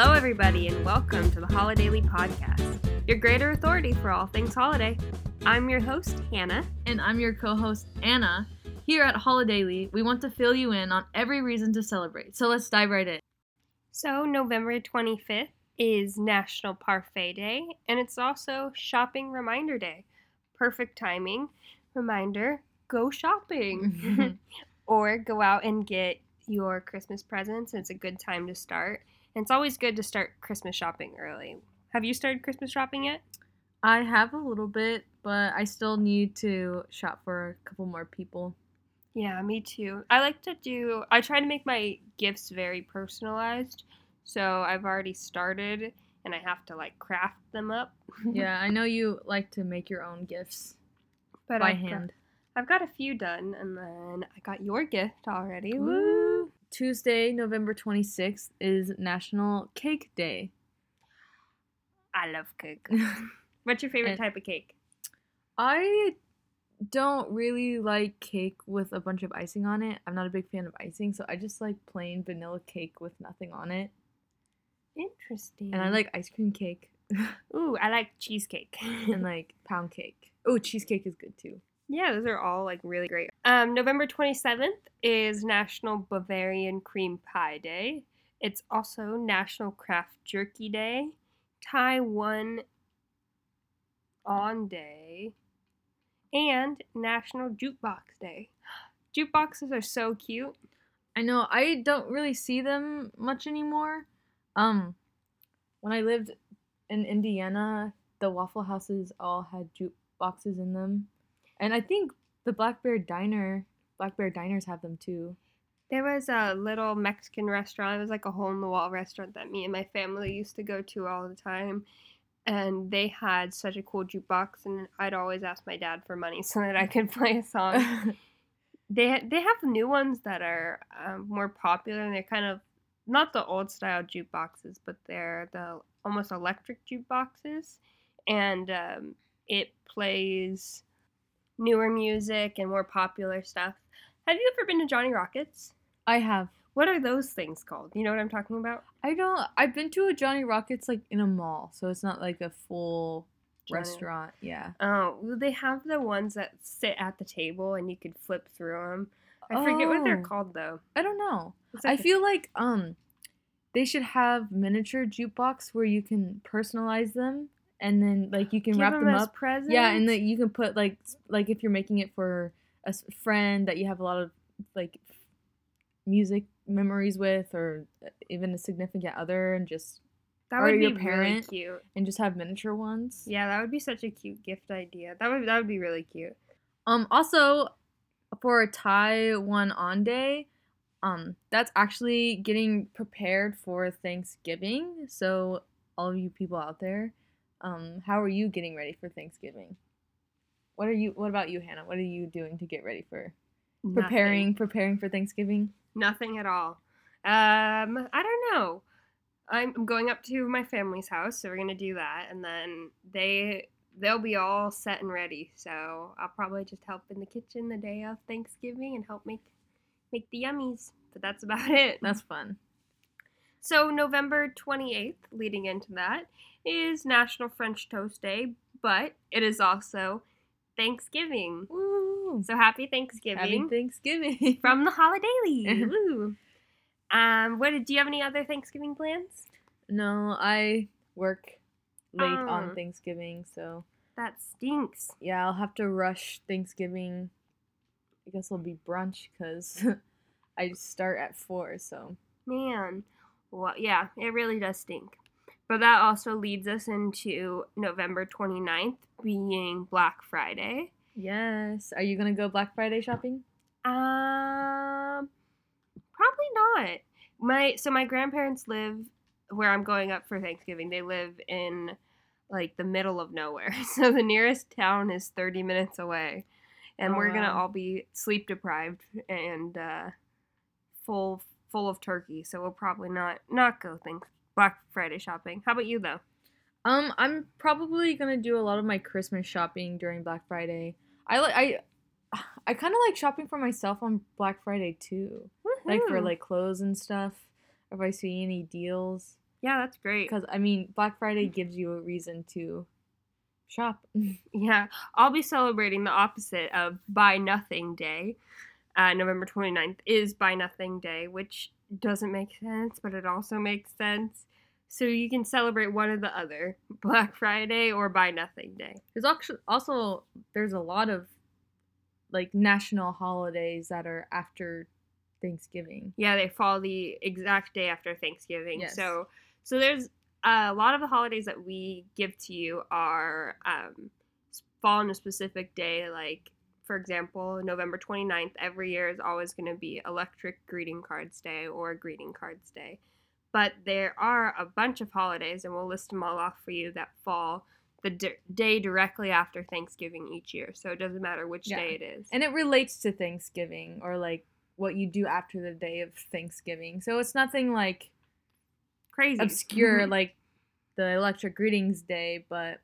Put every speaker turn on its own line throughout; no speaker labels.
Hello, everybody, and welcome to the Holidaily Podcast, your greater authority for all things holiday. I'm your host, Hannah.
And I'm your co host, Anna. Here at Holidaily, we want to fill you in on every reason to celebrate. So let's dive right in.
So, November 25th is National Parfait Day, and it's also Shopping Reminder Day. Perfect timing. Reminder go shopping or go out and get your Christmas presents. It's a good time to start. And it's always good to start Christmas shopping early. Have you started Christmas shopping yet?
I have a little bit, but I still need to shop for a couple more people.
Yeah, me too. I like to do, I try to make my gifts very personalized. So I've already started and I have to like craft them up.
yeah, I know you like to make your own gifts
but
by
I've
hand.
Got, I've got a few done and then I got your gift already. Woo!
Woo! Tuesday, November 26th is National Cake Day.
I love cake. What's your favorite
And-
type of cake?
I don't really like cake with a bunch of icing on it. I'm not a big fan of icing, so I just like plain vanilla cake with nothing on it.
Interesting.
And I like ice cream cake
Ooh, I like cheesecake.
and like pound cake. Oh, cheesecake is good too.
Yeah, those are all like really great. Um, November 27th is National Bavarian Cream Pie Day. It's also National Craft Jerky Day, Tie One On Day, and National Jukebox Day. Jukeboxes are so cute.
I know I don't really see them much anymore. Um, when I lived in Indiana, the Waffle Houses all had jukeboxes in them, and I think the Black Bear Diner, Black Bear Diners have them too.
There was a little Mexican restaurant. It was like a hole in the wall restaurant that me and my family used to go to all the time. And they had such a cool jukebox, and I'd always ask my dad for money so that I could play a song. they they have new ones that are um, more popular, and they're kind of not the old style jukeboxes, but they're the almost electric jukeboxes, and um, it plays newer music and more popular stuff. Have you ever been to Johnny Rockets?
I have.
What are those things called? You know what I'm talking about?
I don't. I've been to a Johnny Rockets like in a mall, so it's not like a full
Johnny-
restaurant. Yeah.
Oh, well, they have the ones that sit at the table and you could flip through them. I forget what they're
Oh.
called though.
I don't know. I
a-
feel like um, they should have miniature jukebox where you can personalize them, and then like you can
Give
wrap them
as
up.
presents.
Yeah, and that you can put like like if you're making it for a friend that you have a lot of like music memories with, or uh, even a significant other, and just
that would be
your
really cute.
and just have miniature ones.
Yeah, that would be such a cute gift idea. That would that would be really cute.
Um. Also, for a Tie One On day, um, that's actually getting prepared for Thanksgiving. So all of you people out there, um, how are you getting ready for Thanksgiving? What are you? What about you, Hannah? What are you doing to get ready for preparing preparing for Thanksgiving?
Nothing, Nothing at all. Um, I don't know. I'm going up to my family's house, so we're gonna do that, and then they they'll be all set and ready. So I'll probably just help in the kitchen the day of Thanksgiving and help make make the yummies. But that's about it.
That's fun.
So November 28th, leading into that, is National French Toast Day, but it is also Thanksgiving.
Woo!
So happy Thanksgiving
Happy Thanksgiving.
from the Holidaily. Woo. Um, what do you have any other Thanksgiving plans?
no, I work late
Oh.
on Thanksgiving, so
That stinks.
yeah, I'll have to rush Thanksgiving. I guess it'll be brunch because I start at four. So
Man. Well, yeah, it really does stink. But that also leads us into November 29th being Black Friday.
yes, are you gonna go Black Friday shopping?
Um, probably not. My so my grandparents live where I'm going up for Thanksgiving. They live in like the middle of nowhere, so the nearest town is 30 minutes away, and
Oh,
we're gonna
wow.
all be sleep deprived and uh, full full of turkey. So we'll probably not not go think Black Friday shopping. How about you though?
Um, I'm probably gonna do a lot of my Christmas shopping during Black Friday. I like I, I kind of like shopping for myself on Black Friday too, like for like clothes and stuff. If I see any deals,
Yeah, that's great.
Because I mean, Black Friday gives you a reason to shop.
Yeah, I'll be celebrating the opposite of Buy Nothing Day. Uh, November 29th is Buy Nothing Day, which doesn't make sense, but it also makes sense. So you can celebrate one or the other Black Friday or Buy Nothing Day.
There's actually also there's a lot of like national holidays that are after Thanksgiving.
Yeah, they fall the exact day after Thanksgiving.
Yes.
So, so there's a lot of the holidays that we give to you are um, fall on a specific day. Like, for example, November 29th every year is always going to be Electric Greeting Cards Day or Greeting Cards Day. But there are a bunch of holidays, and we'll list them all off for you that fall the d- day directly after Thanksgiving each year. So it doesn't matter which
Yeah.
day it is.
And it relates to Thanksgiving or like what you do after the day of Thanksgiving. So it's nothing like
Crazy.
obscure mm-hmm. like the Electric Greetings Day, but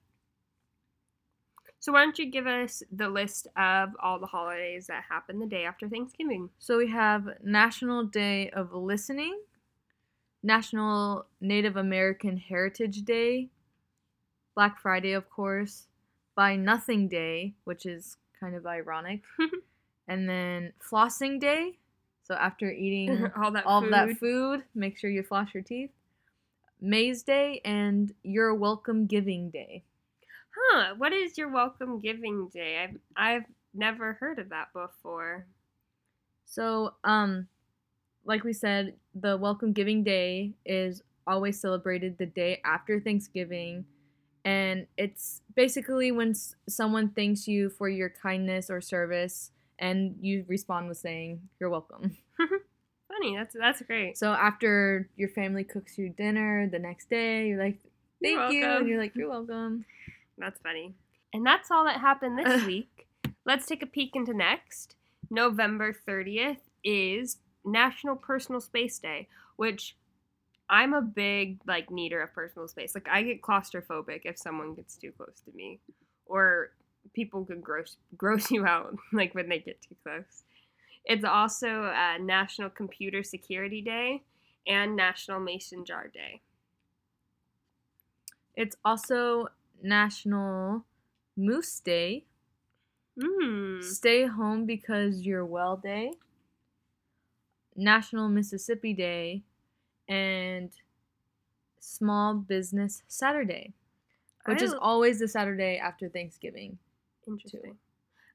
So why don't you give us the list of all the holidays that happen the day after Thanksgiving?
So we have National Day of Listening, National Native American Heritage Day, Black Friday, of course, Buy Nothing Day, which is kind of ironic, and then Flossing Day. So after eating
all that
all
food.
that food, make sure you floss your teeth. Maze Day and You're Welcome Giving Day.
Huh? What is You're Welcome Giving Day? I've I've never heard of that before.
So, um, like we said, the Welcome Giving Day is always celebrated the day after Thanksgiving. And it's basically when s- someone thanks you for your kindness or service, and you respond with saying, You're welcome.
Funny. That's that's great.
So, after your family cooks you dinner the next day, you're like,
You're
Thank you.
welcome.
And you're like, You're welcome.
That's funny. And that's all that happened this week. Let's take a peek into next. November 30th is National Personal Space Day, which I'm a big like needer of personal space. Like I get claustrophobic if someone gets too close to me or people could gross gross you out like when they get too close. It's also uh, National Computer Security Day and National Mason Jar Day.
It's also National Moose Day,
Mm.
Stay Home Because You're Well Day, National Mississippi Day, and Small Business Saturday, which is always the Saturday after Thanksgiving.
Interesting.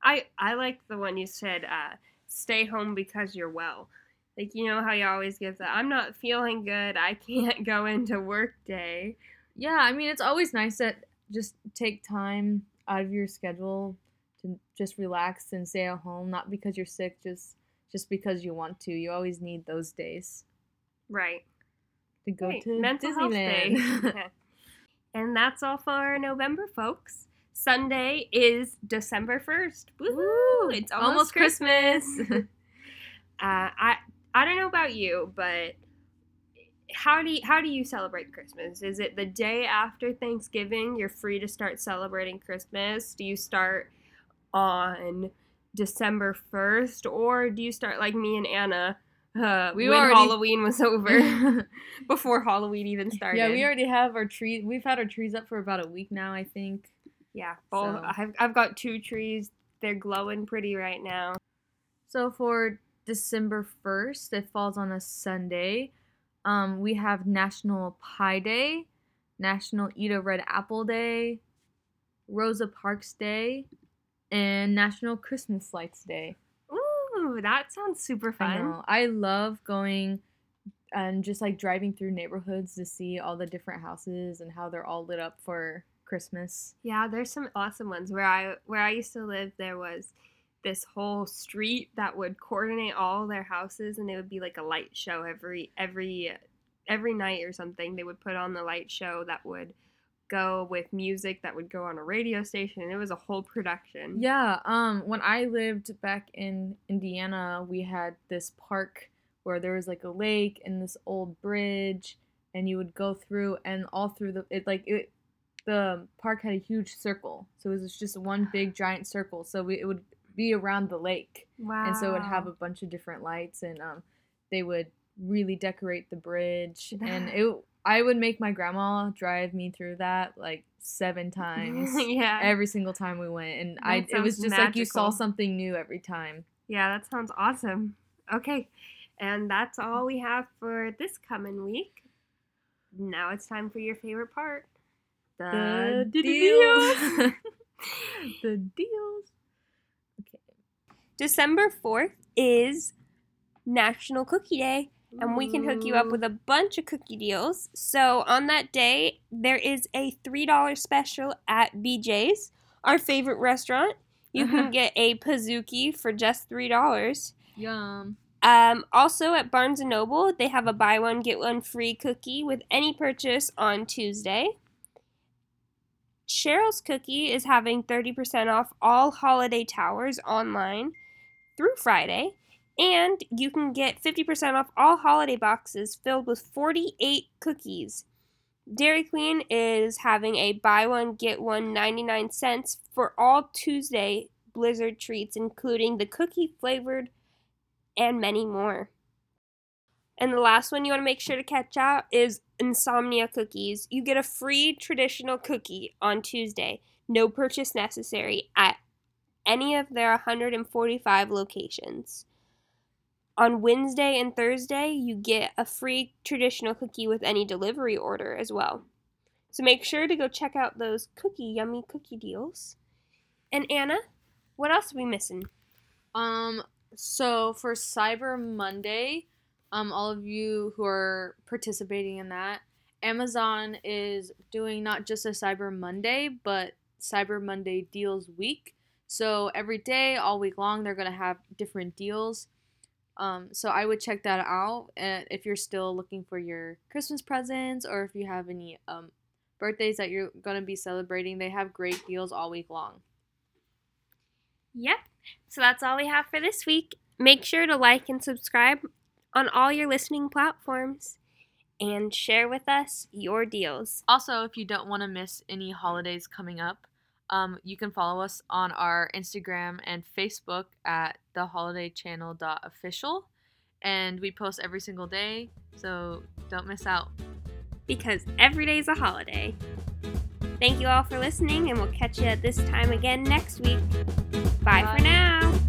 I I like the one you said. Uh, stay home because you're well. Like you know how you always give that. I'm not feeling good. I can't go into work day.
Yeah, I mean, it's always nice that just take time out of your schedule to just relax and stay at home, not because you're sick, just just because you want to. You always need those days
Right.
to go to
Mental health day.
Disneyland.
and that's all for November, folks. Sunday is December first.
Woo!
It's almost,
Almost
Christmas.
Christmas.
uh, I I don't know about you, but how do you, how do you celebrate Christmas? Is it the day after Thanksgiving? You're free to start celebrating Christmas. Do you start on December first, or do you start like me and Anna? Uh,
We
when
already-
Halloween was over, before Halloween even started.
yeah, we already have our tree. We've had our trees up for about a week now, I think.
Yeah, both.
So-
I've I've got two trees. They're glowing pretty right now.
So for December 1st, it falls on a Sunday. Um, we have National Pie Day, National Eat a Red Apple Day, Rosa Parks Day, and National Christmas Lights Day.
Ooh, that sounds super
I
fun.
know. I love going and just like driving through neighborhoods to see all the different houses and how they're all lit up for Christmas.
Yeah, there's some awesome ones. Where I where I used to live, there was this whole street that would coordinate all their houses, and it would be like a light show every every every night or something. They would put on the light show that would go with music that would go on a radio station, it was a whole production.
Yeah, um when I lived back in Indiana, we had this park where there was like a lake and this old bridge and you would go through and all through the it like it the park had a huge circle. So it was just one big giant circle. So we, it would be around the lake.
Wow.
And so it would have a bunch of different lights and um they would really decorate the bridge and it I would make my grandma drive me through that like seven times.
yeah.
Every single time we went, and I it was just like you saw something new every time.
Yeah, that sounds awesome. Okay, and that's all we have for this coming week. Now it's time for your favorite part the, deals.
the deals.
December 4th is National Cookie Day, and we can hook you up with a bunch of cookie deals. So, on that day, there is a $3 special at BJ's, our favorite restaurant. You can get a Pizookie for just $3.
Yum.
Um, also at Barnes & Noble, they have a buy one, get one free cookie with any purchase on Tuesday. Cheryl's Cookie is having 30% off all holiday towers online through Friday. And you can get 50% off all holiday boxes filled with 48 cookies. Dairy Queen is having a buy one, get one 99 cents for all Tuesday Blizzard treats, including the cookie flavored and many more. And the last one you want to make sure to catch out is Insomnia Cookies. You get a free traditional cookie on Tuesday, no purchase necessary, at any of their 145 locations. On Wednesday and Thursday, you get a free traditional cookie with any delivery order as well. So make sure to go check out those cookie yummy cookie deals. And Anna, what else are we missing?
Um, so for Cyber Monday, um, all of you who are participating in that, Amazon is doing not just a Cyber Monday, but Cyber Monday Deals Week. So every day, all week long, they're gonna have different deals. Um, so I would check that out uh, if you're still looking for your Christmas presents or if you have any um, birthdays that you're gonna be celebrating. They have great deals all week long.
Yep. So that's all we have for this week. Make sure to like and subscribe on all your listening platforms and share with us your deals.
Also, if you don't want to miss any holidays coming up, um, you can follow us on our Instagram and Facebook at theholidaychannel.official. And we post every single day, so don't miss out.
Because every day is a holiday. Thank you all for listening, and we'll catch you at this time again next week. Bye,
Bye.
for now.